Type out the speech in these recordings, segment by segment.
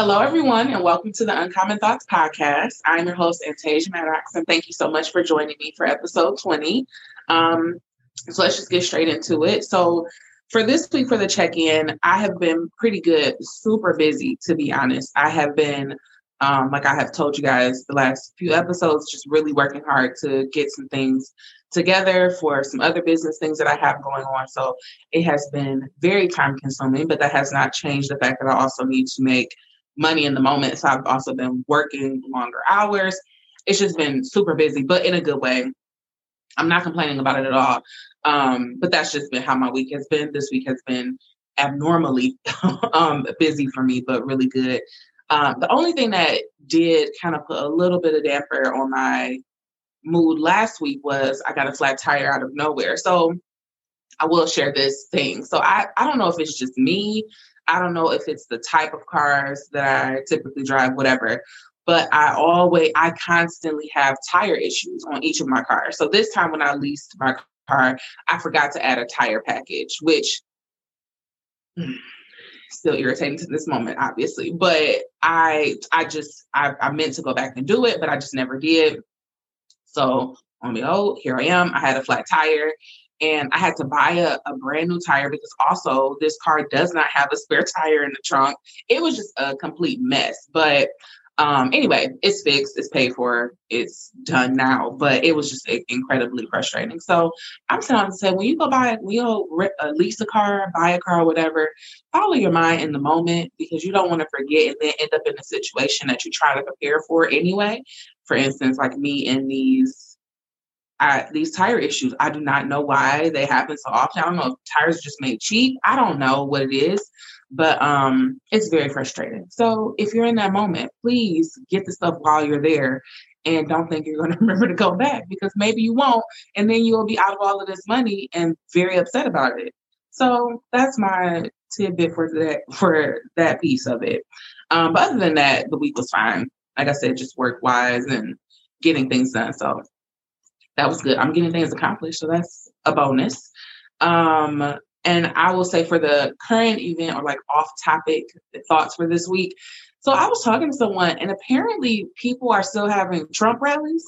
Hello, everyone, and welcome to the Uncommon Thoughts podcast. I'm your host, Antasia Maddox, and thank you so much for joining me for episode 20. Um, so let's just get straight into it. So, for this week for the check in, I have been pretty good, super busy, to be honest. I have been, um, like I have told you guys the last few episodes, just really working hard to get some things together for some other business things that I have going on. So, it has been very time consuming, but that has not changed the fact that I also need to make money in the moment. So I've also been working longer hours. It's just been super busy, but in a good way. I'm not complaining about it at all. Um, but that's just been how my week has been. This week has been abnormally um, busy for me, but really good. Um, the only thing that did kind of put a little bit of damper on my mood last week was I got a flat tire out of nowhere. So I will share this thing. So I, I don't know if it's just me. I don't know if it's the type of cars that I typically drive, whatever. But I always, I constantly have tire issues on each of my cars. So this time when I leased my car, I forgot to add a tire package, which hmm, still irritating to this moment, obviously. But I, I just, I, I meant to go back and do it, but I just never did. So on me, oh, here I am. I had a flat tire and I had to buy a, a, brand new tire because also this car does not have a spare tire in the trunk. It was just a complete mess. But um, anyway, it's fixed, it's paid for, it's done now. But it was just incredibly frustrating. So I'm telling to say, when you go buy, go uh, lease a car, buy a car, whatever, follow your mind in the moment because you don't want to forget and then end up in a situation that you try to prepare for anyway. For instance, like me in these I, these tire issues, I do not know why they happen so often. I don't know if tires just made cheap. I don't know what it is, but um, it's very frustrating. So if you're in that moment, please get the stuff while you're there and don't think you're going to remember to go back because maybe you won't. And then you'll be out of all of this money and very upset about it. So that's my tidbit for that for that piece of it. Um, but other than that, the week was fine. Like I said, just work wise and getting things done. So that was good. I'm getting things accomplished, so that's a bonus. Um, and I will say for the current event or like off topic thoughts for this week. So I was talking to someone, and apparently people are still having Trump rallies.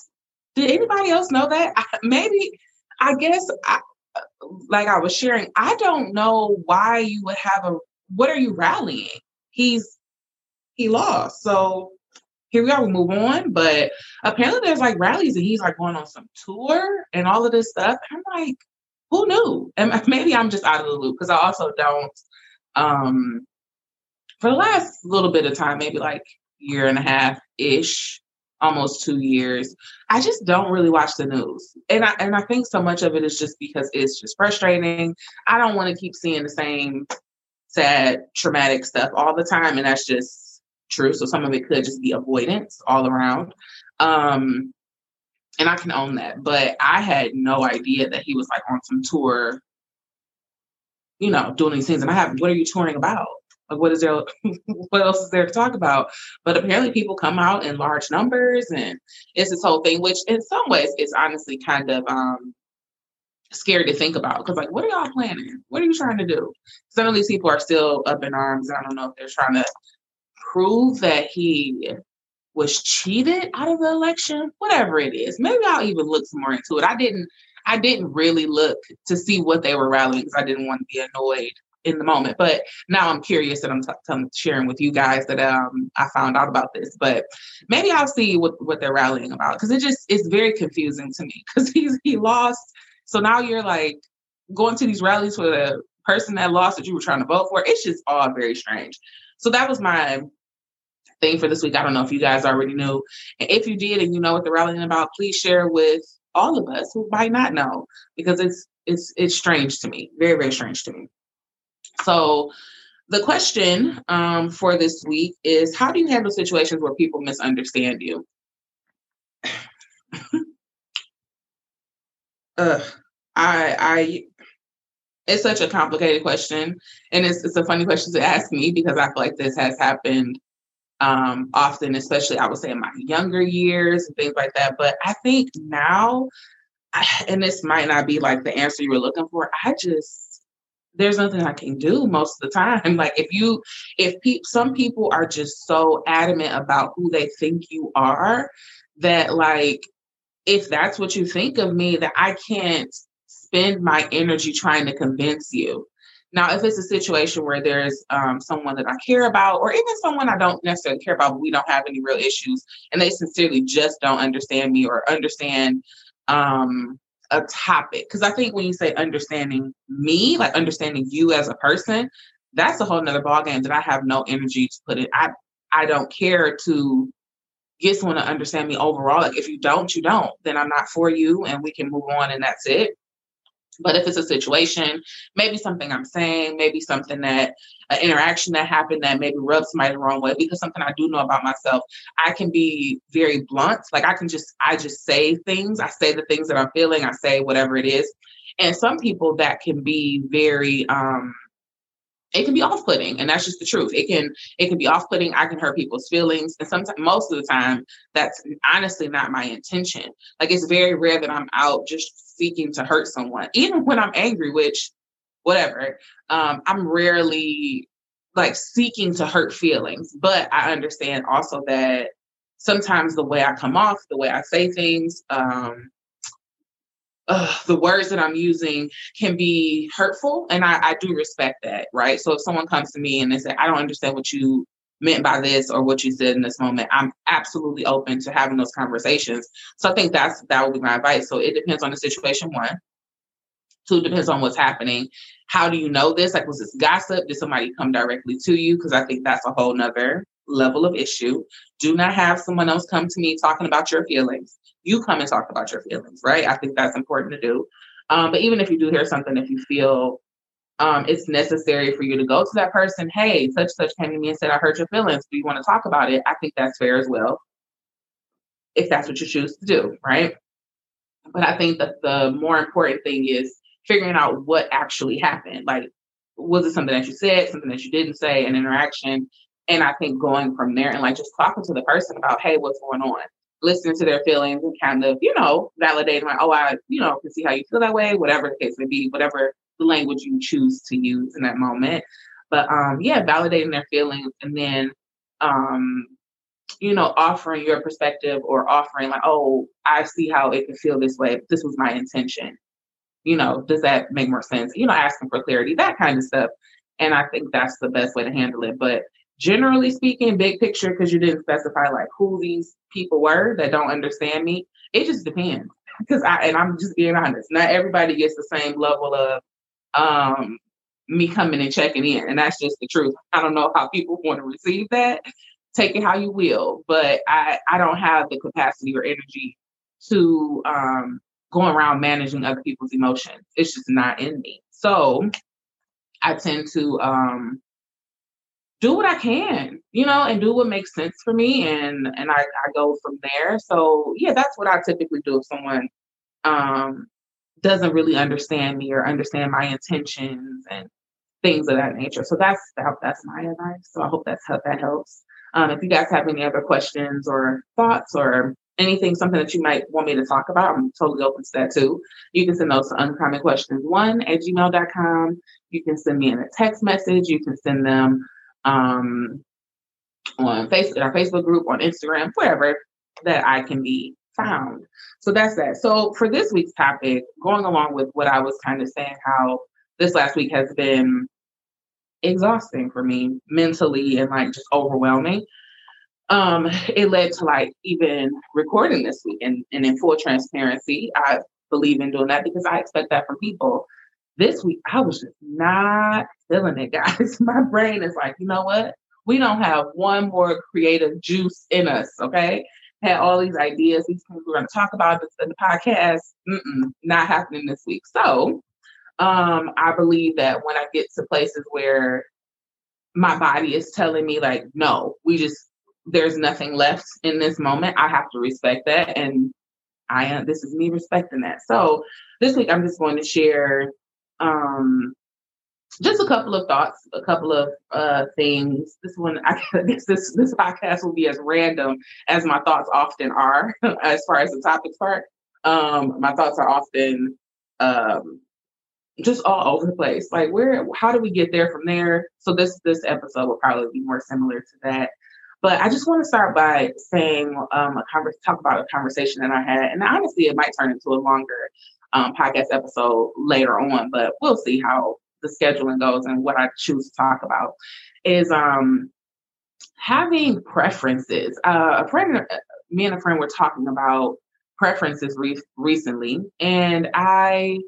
Did anybody else know that? I, maybe, I guess, I, like I was sharing, I don't know why you would have a. What are you rallying? He's he lost, so here we are, we move on. But apparently there's like rallies and he's like going on some tour and all of this stuff. I'm like, who knew? And maybe I'm just out of the loop because I also don't um for the last little bit of time, maybe like year and a half ish, almost two years, I just don't really watch the news. And I and I think so much of it is just because it's just frustrating. I don't want to keep seeing the same sad, traumatic stuff all the time. And that's just true. So some of it could just be avoidance all around. Um, and I can own that. But I had no idea that he was like on some tour, you know, doing these things. And I have, what are you touring about? Like, what is there? what else is there to talk about? But apparently, people come out in large numbers, and it's this whole thing. Which, in some ways, is honestly kind of um, scary to think about because, like, what are y'all planning? What are you trying to do? Some of these people are still up in arms. I don't know if they're trying to prove that he was cheated out of the election, whatever it is. Maybe I'll even look some more into it. I didn't I didn't really look to see what they were rallying because I didn't want to be annoyed in the moment. But now I'm curious that I'm, t- t- sharing with you guys that um, I found out about this. But maybe I'll see what, what they're rallying about because it just it's very confusing to me because he's he lost. So now you're like going to these rallies for the person that lost that you were trying to vote for. It's just all very strange. So that was my thing for this week. I don't know if you guys already knew. If you did and you know what they're rallying about, please share with all of us who might not know because it's it's it's strange to me. Very, very strange to me. So the question um, for this week is how do you handle situations where people misunderstand you? uh, I I it's such a complicated question and it's, it's a funny question to ask me because i feel like this has happened um, often especially i would say in my younger years and things like that but i think now I, and this might not be like the answer you were looking for i just there's nothing I can do most of the time. Like if you, if pe- some people are just so adamant about who they think you are that like, if that's what you think of me, that I can't spend my energy trying to convince you. Now, if it's a situation where there's um, someone that I care about, or even someone I don't necessarily care about, but we don't have any real issues, and they sincerely just don't understand me or understand um, a topic, because I think when you say understanding me, like understanding you as a person, that's a whole nother ballgame that I have no energy to put in. I I don't care to get someone to understand me overall. Like if you don't, you don't. Then I'm not for you, and we can move on, and that's it. But if it's a situation, maybe something I'm saying, maybe something that an interaction that happened that maybe rubs somebody the wrong way, because something I do know about myself, I can be very blunt. Like I can just, I just say things. I say the things that I'm feeling. I say whatever it is. And some people that can be very, um, it can be off-putting and that's just the truth it can it can be off-putting i can hurt people's feelings and sometimes most of the time that's honestly not my intention like it's very rare that i'm out just seeking to hurt someone even when i'm angry which whatever um, i'm rarely like seeking to hurt feelings but i understand also that sometimes the way i come off the way i say things um, uh, the words that I'm using can be hurtful, and I, I do respect that, right? So if someone comes to me and they say, "I don't understand what you meant by this or what you said in this moment," I'm absolutely open to having those conversations. So I think that's that would be my advice. So it depends on the situation. One, two depends on what's happening. How do you know this? Like, was this gossip? Did somebody come directly to you? Because I think that's a whole nother level of issue. Do not have someone else come to me talking about your feelings you come and talk about your feelings, right? I think that's important to do. Um, but even if you do hear something, if you feel um, it's necessary for you to go to that person, hey, such such came to me and said, I heard your feelings. Do you want to talk about it? I think that's fair as well, if that's what you choose to do, right? But I think that the more important thing is figuring out what actually happened. Like, was it something that you said, something that you didn't say, an interaction? And I think going from there and like just talking to the person about, hey, what's going on? listening to their feelings and kind of, you know, validating like, oh, I, you know, can see how you feel that way, whatever the case may be, whatever the language you choose to use in that moment. But um, yeah, validating their feelings and then um, you know, offering your perspective or offering like, oh, I see how it could feel this way. This was my intention. You know, does that make more sense? You know, asking for clarity, that kind of stuff. And I think that's the best way to handle it. But generally speaking, big picture, because you didn't specify like who these people were that don't understand me, it just depends. Because I and I'm just being honest, not everybody gets the same level of um me coming and checking in. And that's just the truth. I don't know how people want to receive that. Take it how you will. But I, I don't have the capacity or energy to um go around managing other people's emotions. It's just not in me. So I tend to um do what I can, you know, and do what makes sense for me, and and I, I go from there. So yeah, that's what I typically do if someone um, doesn't really understand me or understand my intentions and things of that nature. So that's that, that's my advice. So I hope that's help that helps. Um, if you guys have any other questions or thoughts or anything, something that you might want me to talk about, I'm totally open to that too. You can send those to uncommon questions one at gmail.com. You can send me in a text message. You can send them um, on Facebook, our Facebook group, on Instagram, wherever that I can be So that's that. So for this week's topic, going along with what I was kind of saying, how this last week has been exhausting for me mentally and like just overwhelming. Um, it led to like even recording this week and, and in full transparency, I believe in doing that because I expect that from people this week I was just not feeling it, guys. My brain is like, you know what? We don't have one more creative juice in us, okay? Had all these ideas, these things we're going to talk about in the podcast. Not happening this week. So, um, I believe that when I get to places where my body is telling me, like, no, we just there's nothing left in this moment, I have to respect that, and I am. This is me respecting that. So this week, I'm just going to share um, just a couple of thoughts, a couple of uh, things. This one, I guess this this podcast will be as random as my thoughts often are, as far as the topics part. Um, my thoughts are often um, just all over the place. Like where how do we get there from there? So this this episode will probably be more similar to that. But I just want to start by saying um, a converse, talk about a conversation that I had, and honestly, it might turn into a longer um, podcast episode later on, but we'll see how the scheduling goes and what I choose to talk about. Is um, having preferences. Uh, a friend, uh, me and a friend were talking about preferences re- recently, and I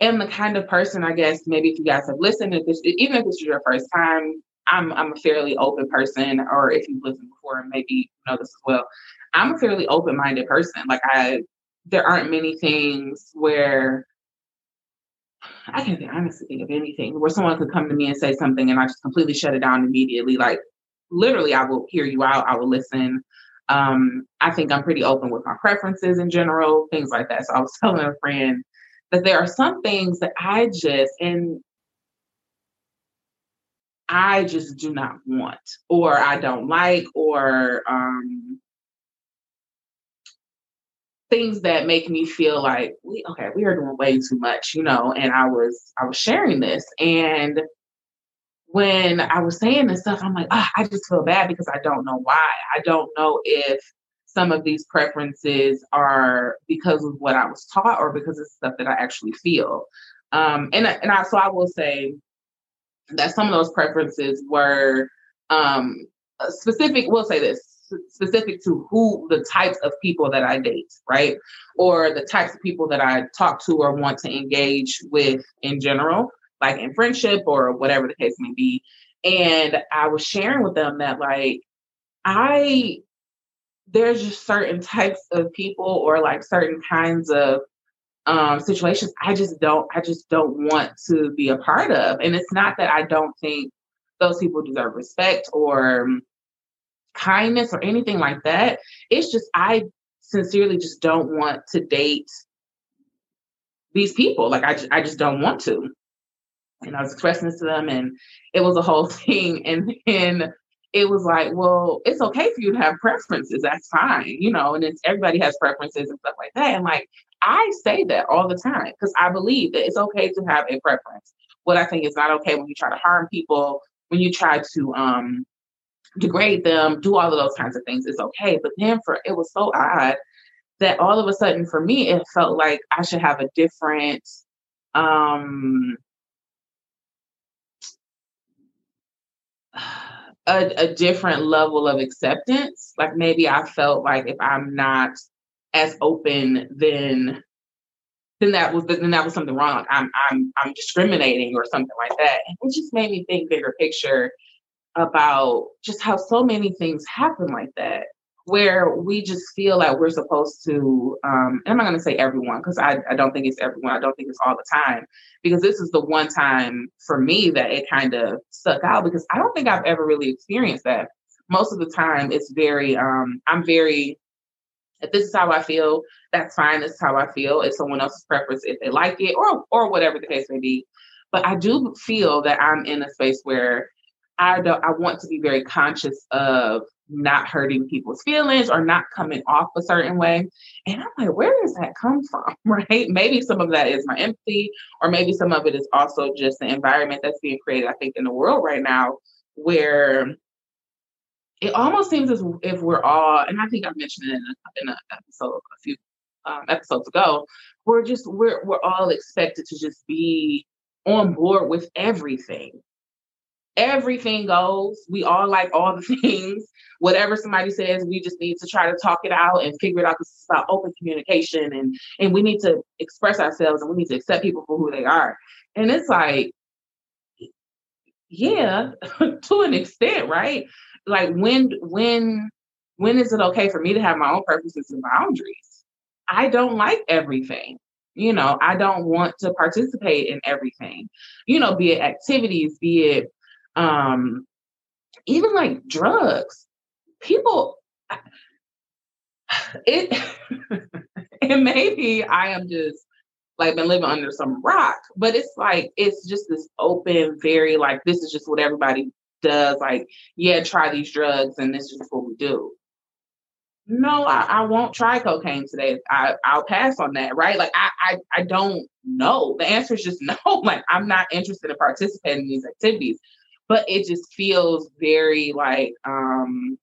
am the kind of person, I guess, maybe if you guys have listened, if this, even if this is your first time, I'm I'm a fairly open person, or if you've listened before, maybe you know this as well. I'm a fairly open-minded person. Like I, there aren't many things where I can't honestly think of anything where someone could come to me and say something and I just completely shut it down immediately. Like literally, I will hear you out. I will listen. Um, I think I'm pretty open with my preferences in general, things like that. So I was telling a friend that there are some things that I just and I just do not want or I don't like or um things that make me feel like we okay we are doing way too much you know and i was i was sharing this. And when i was saying this stuff i'm like oh, i just feel bad because i don't know why. I don't know if some of these preferences are because of what i was taught or because of stuff that i actually feel. Um and, and I, so i will say that some of those preferences were um specific we'll say this specific to who the types of people that I date, right? Or the types of people that I talk to or want to engage with in general, like in friendship or whatever the case may be. And I was sharing with them that, like, I, there's just certain types of people or like certain kinds of um, situations I just don't, I just don't want to be a part of. And it's not that I don't think those people deserve respect or kindness or anything like that. It's just, I sincerely just don't want to date these people. Like, I just, I just don't want to. And I was expressing this to them, and it was a whole thing. And then it was like, well, it's okay for you to have preferences. That's fine, you know, and it's everybody has preferences and stuff like that. And like, I say that all the time because I believe that it's okay to have a preference. What I think is not okay when you try to harm people, when you try to um degrade them, do all of those kinds of things It's okay. But then for it was so odd that all of a sudden for me it felt like I should have a different um a, a different level of acceptance. Like maybe I felt like if I'm not as open, then then that was then that was something wrong. Like I'm I'm I'm discriminating or something like that. It just made me think bigger picture about just how so many things happen like that where we just feel like we're supposed to um and i'm not going to say everyone because I, I don't think it's everyone i don't think it's all the time because this is the one time for me that it kind of stuck out because i don't think i've ever really experienced that. Most of the time it's very um i'm very if this is how i feel that's fine this is how i feel it's someone else's preference if they like it or or whatever the case may be. But i do feel that i'm in a space where I don't I want to be very conscious of not hurting people's feelings or not coming off a certain way. And I'm like, where does that come from? Right? Maybe some of that is my empathy, or maybe some of it is also just the environment that's being created, I think, in the world right now, where it almost seems as if we're all, and I think I mentioned it in, a, in an episode a few um, episodes ago, we're just we're we're all expected to just be on board with everything everything goes. We all like all the things. Whatever somebody says, we just need to try to talk it out and figure it out because it's about open communication and and we need to express ourselves and we need to accept people for who they are. And it's like, yeah, to an extent, right? Like when when when is it okay for me to have my own purposes and boundaries? I don't like everything. You know, I don't want to participate in everything. You know, be it activities, be it um, even like drugs. People, it, and maybe I am just like been living under some rock, but it's like it's just this open, very like this is just what everybody does. Like, yeah, try these drugs, and this is what we do. no, I, I won't try cocaine today. I, I'll pass on that, right? Like I, I I don't know. The answer is just no. Like I'm not interested in participating in these activities. But it just feels very like um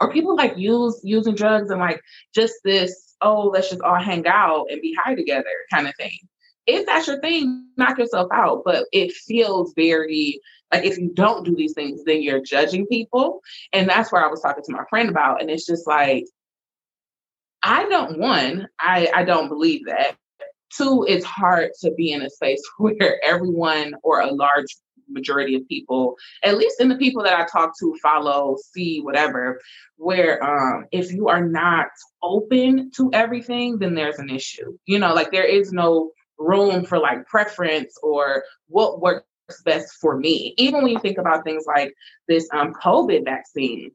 or people like use using drugs and like just this, oh, let's just all hang out and be high together kind of thing. If that's your thing, knock yourself out. But it feels very like if you don't do these things, then you're judging people. And that's where I was talking to my friend about. And it's just like, I don't, one, I, I don't believe that. Two, it's hard to be in a space where everyone or a large majority of people, at least in the people that I talk to, follow, see, whatever, where um, if you are not open to everything, then there's an issue. You know, like there is no room for like preference or what works best for me. Even when you think about things like this um, COVID vaccine,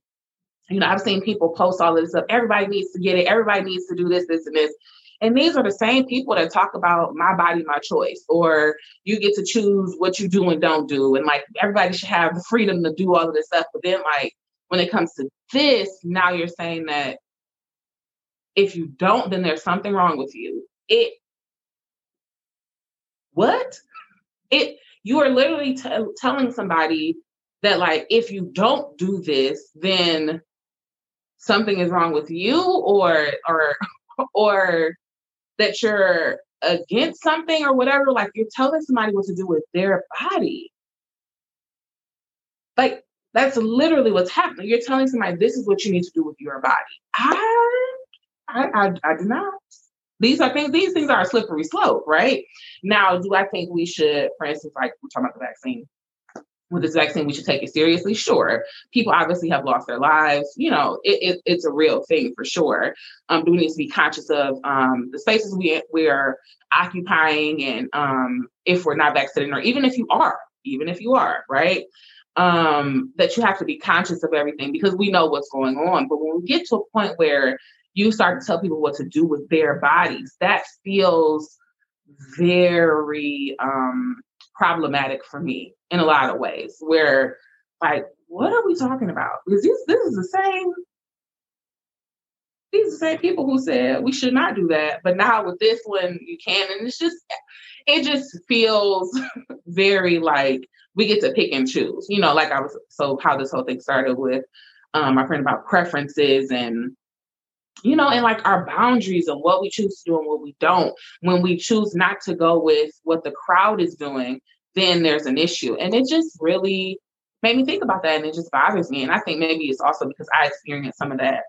you know, I've seen people post all of this stuff. Everybody needs to get it. Everybody needs to do this, this, and this. And these are the same people that talk about my body, my choice, or you get to choose what you do and don't do. And like everybody should have the freedom to do all of this stuff. But then, like, when it comes to this, now you're saying that if you don't, then there's something wrong with you. It, what? It, you are literally t- telling somebody that like if you don't do this then something is wrong with you or or or that you're against something or whatever like you're telling somebody what to do with their body. Like that's literally what's happening. You're telling somebody this is what you need to do with your body. I i i, I do not. These are things, these things are a slippery slope, right? Now, do I think we should, for instance, like we're talking about the vaccine, with this vaccine, we should take it seriously. Sure, people obviously have lost their lives. You know, it, it, it's a real thing for sure. Um, do we need to be conscious of um, the spaces we we are occupying, and um, if we're not vaccinated, or even if you are, even if you are, right? Um, that you have to be conscious of everything because we know what's going on. But when we get to a point where you start to tell people what to do with their bodies. That feels very um, problematic for me in a lot of ways. Where, like, what are we talking about? Because this, this is the same. These are the same people who said we should not do that, but now with this one you can, and it's just, it just feels very like we get to pick and choose. You know, like I was so how this whole thing started with um, my friend about preferences and you know, and like our boundaries and what we choose to do and what we don't. When we choose not to go with what the crowd is doing, then there's an issue. And it just really made me think about that and it just bothers me. And I think maybe it's also because I experience some of that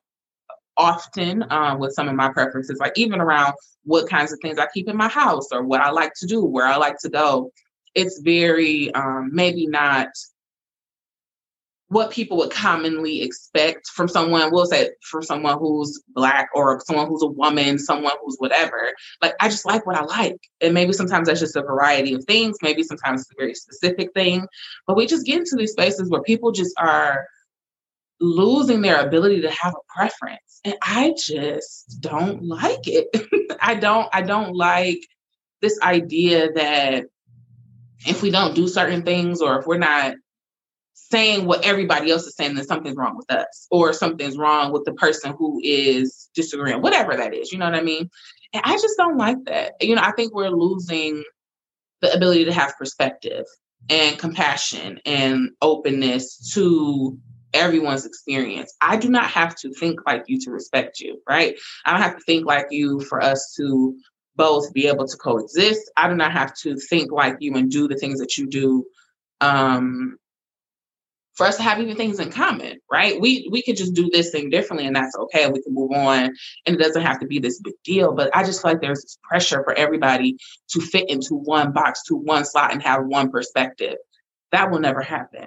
often um, with some of my preferences, like even around what kinds of things I keep in my house or what I like to do, where I like to go. It's very um, maybe not what people would commonly expect from someone, we'll say for someone who's black or someone who's a woman, someone who's whatever. Like I just like what I like. And maybe sometimes that's just a variety of things, maybe sometimes it's a very specific thing. But we just get into these spaces where people just are losing their ability to have a preference. And I just don't like it. I don't I don't like this idea that if we don't do certain things or if we're not saying what everybody else is saying, then something's wrong with us, or something's wrong with the person who is disagreeing, whatever that is. You know what I mean? And I just don't like that. You know, I think we're losing the ability to have perspective and compassion and openness to everyone's experience. I do not have to think like you to respect you, right? I don't have to think like you for us to both be able to coexist. I do not have to think like you and do the things that you do um, for us to have even things in common, right? We we could just do this thing differently and that's okay. We can move on and it doesn't have to be this big deal. But I just feel like there's this pressure for everybody to fit into one box, to one slot and have one perspective. That will never happen.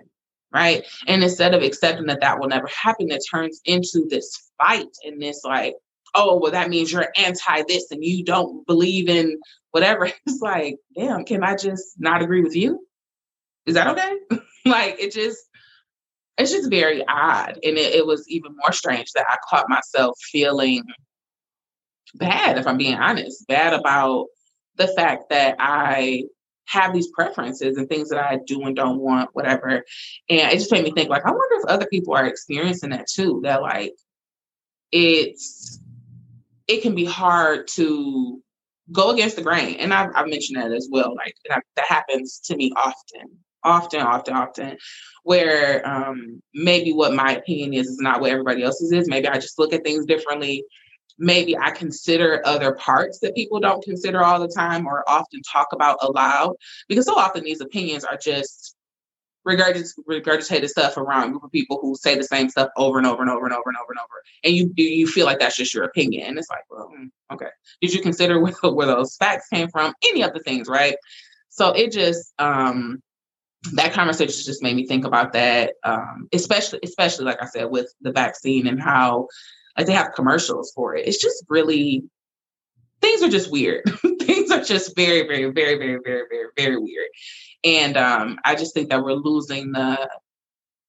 Right. And instead of accepting that that will never happen, it turns into this fight and this like, oh, well, that means you're anti this and you don't believe in whatever. It's like, damn, can I just not agree with you? Is that okay? like, it just, it's just very odd. And it, it was even more strange that I caught myself feeling bad, if I'm being honest, bad about the fact that I have these preferences and things that I do and don't want, whatever. And it just made me think, like, I wonder if other people are experiencing that too. That like it's it can be hard to go against the grain. And I've, I've mentioned that as well. Like that, that happens to me often, often, often, often, where um, maybe what my opinion is is not what everybody else's is. Maybe I just look at things differently. Maybe I consider other parts that people don't consider all the time or often talk about aloud because so often these opinions are just regurgitated, stuff around group of people who say the same stuff over and over and over and over and over and over, and you you feel like that's just your opinion. And it's like, well, hmm, okay. Did you consider where, where those facts came from? Any of the things, right? So it just um that conversation just made me think about that, um, especially especially like I said with the vaccine and how like they have commercials for it. It's just really things are just weird. things are just very, very, very, very, very, very, very weird. And um, I just think that we're losing the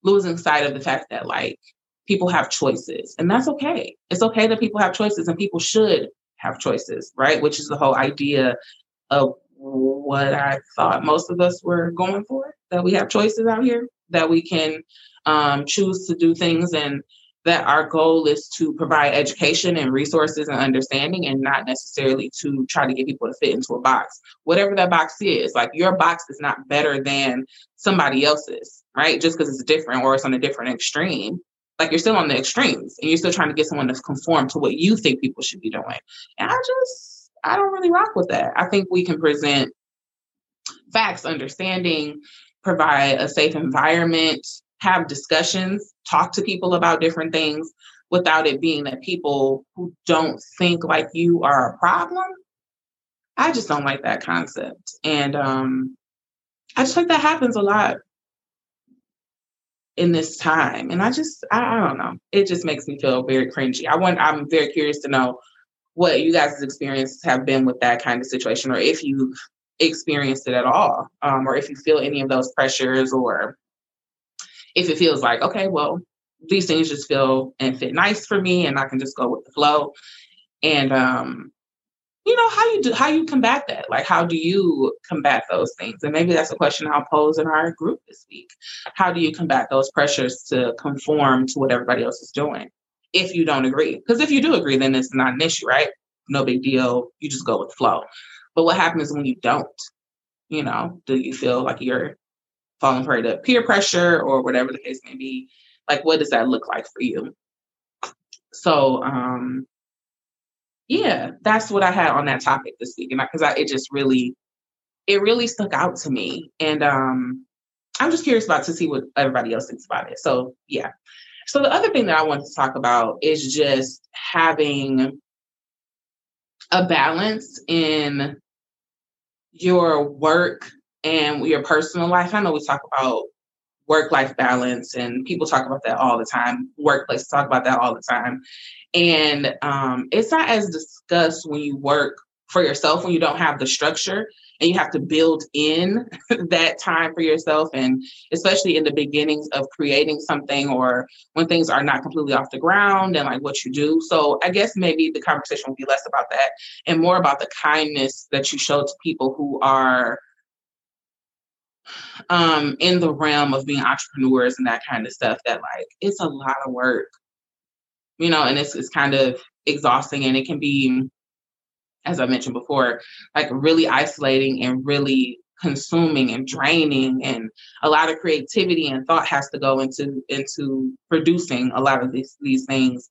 losing sight of the fact that like people have choices, and that's okay. It's okay that people have choices, and people should have choices, right? Which is the whole idea of what I thought most of us were going for. That we have choices out here, that we can um, choose to do things and that our goal is to provide education and resources and understanding and not necessarily to try to get people to fit into a box. Whatever that box is, like your box is not better than somebody else's, right? Just because it's different or it's on a different extreme. Like you're still on the extremes and you're still trying to get someone to conform to what you think people should be doing. And I just, I don't really rock with that. I think we can present facts, understanding, provide a safe environment have discussions, talk to people about different things without it being that people who don't think like you are a problem. I just don't like that concept. And um, I just think that happens a lot in this time. And I just, I, I don't know. It just makes me feel very cringy. I want, I'm very curious to know what you guys' experiences have been with that kind of situation, or if you've experienced it at all, um, or if you feel any of those pressures or if it feels like, okay, well, these things just feel and fit nice for me and I can just go with the flow. And um, you know, how you do how you combat that? Like how do you combat those things? And maybe that's a question I'll pose in our group this week. How do you combat those pressures to conform to what everybody else is doing? If you don't agree. Because if you do agree, then it's not an issue, right? No big deal. You just go with the flow. But what happens when you don't? You know, do you feel like you're falling prey to peer pressure or whatever the case may be like what does that look like for you so um yeah that's what i had on that topic this week and because I, I, it just really it really stuck out to me and um i'm just curious about to see what everybody else thinks about it so yeah so the other thing that i want to talk about is just having a balance in your work and your personal life. I know we talk about work life balance and people talk about that all the time. Workplace talk about that all the time. And um, it's not as discussed when you work for yourself when you don't have the structure and you have to build in that time for yourself and especially in the beginnings of creating something or when things are not completely off the ground and like what you do. So i guess maybe the conversation will be less about that and more about the kindness that you show to people who are um, in the realm of being entrepreneurs and that kind of stuff that like it's a lot of work, you know, and it's it's kind of exhausting and it can be, as I mentioned before, like really isolating and really consuming and draining and a lot of creativity and thought has to go into into producing a lot of these these things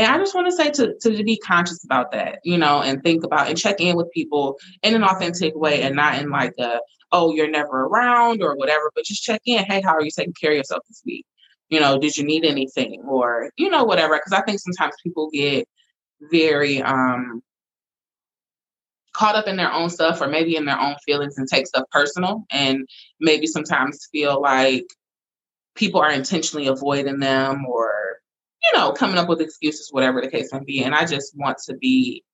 and I just want to say to, to be conscious about that, you know, and think about and check in with people in an authentic way and not in like a, oh, you're never around or whatever, but just check in. Hey, how are you taking care of yourself this week? You know, did you need anything or, you know, whatever. Cause I think sometimes people get very um caught up in their own stuff or maybe in their own feelings and take stuff personal and maybe sometimes feel like people are intentionally avoiding them or you know coming up with excuses whatever the case may be. And i just want to be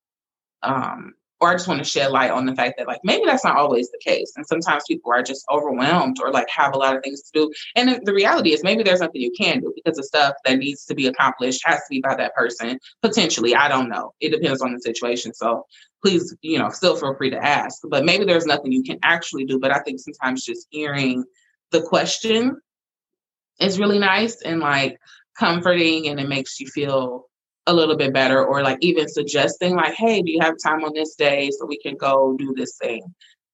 um or I just want to shed light on the fact that like maybe that's not always the case. And sometimes people are just overwhelmed or like have a lot of things to do. And the reality is maybe there's nothing you can do because the stuff that needs to be accomplished has to be by that person. Potentially. I don't know. It depends on the situation. So please, you know, still feel free to ask. But maybe there's nothing you can actually do. But I think sometimes just hearing the question is really nice and like comforting and it makes you feel a little bit better or like even suggesting like hey do you have time on this day so we can go do this thing?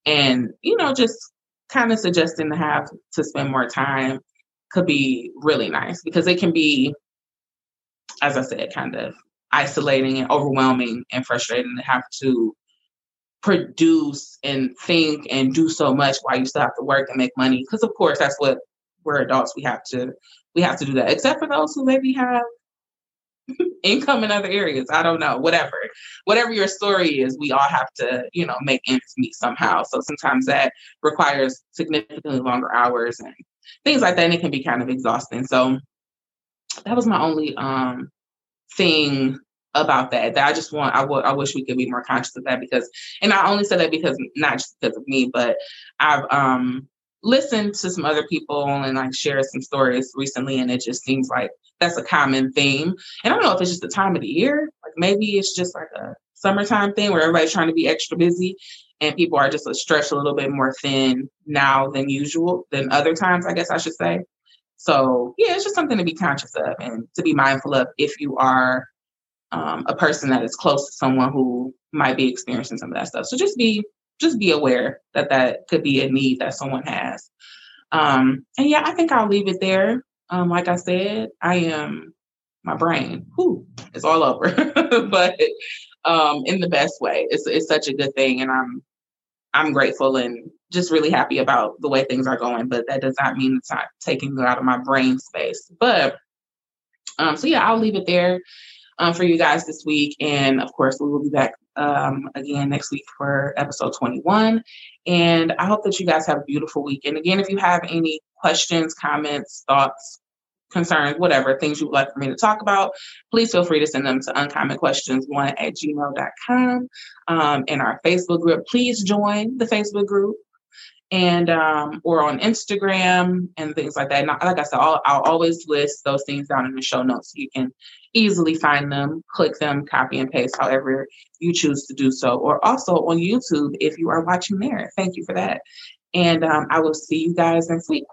And you know just kind of suggesting to have to spend more time could be really nice because it can be as i said kind of isolating and overwhelming and frustrating to have to produce and think and do so much while you still have to work and make money because of course that's what we're adults we have to we have to do that except for those who maybe have income in other areas. I don't know whatever. Whatever your story is we all have to you know make ends meet somehow. So sometimes that requires significantly longer hours and things like that and it can be kind of exhausting. So that was my only um thing about that. That I just want, I, w- I wish we could be more conscious of that because, and I only said that because not just because of me, but I've um listened to some other people and like shared some stories recently, and it just seems like that's a common theme. And I don't know if it's just the time of the year, like maybe it's just like a summertime thing where everybody's trying to be extra busy and people are just stretched a little bit more thin now than usual than other times, I guess I should say. So yeah, it's just something to be conscious of and to be mindful of if you are um, a person that is close to someone who might be experiencing some of that stuff. So just be just be aware that that could be a need that someone has. Um, and yeah, I think I'll leave it there. Um, like I said, I am my brain, whew, it's all over, but um, in the best way. It's it's such a good thing, and I'm I'm grateful and just really happy about the way things are going. But that does not mean it's not taking out of my brain space. But um, so yeah, I'll leave it there um, for you guys this week. And of course, we will be back um, again next week for episode 21. And I hope that you guys have a beautiful week. And again, if you have any questions, comments, thoughts, concerns, whatever, things you would like for me to talk about, please feel free to send them to uncommonquestions1 at gmail.com. Um, in our Facebook group, please join the Facebook group and um, or on Instagram and things like that. And like I said, I'll, I'll, always list those things down in the show notes so you can easily find them, click them, copy and paste, however you choose to do so. Or also on YouTube if you are watching there. Thank you for that. And um, I will see you guys next week.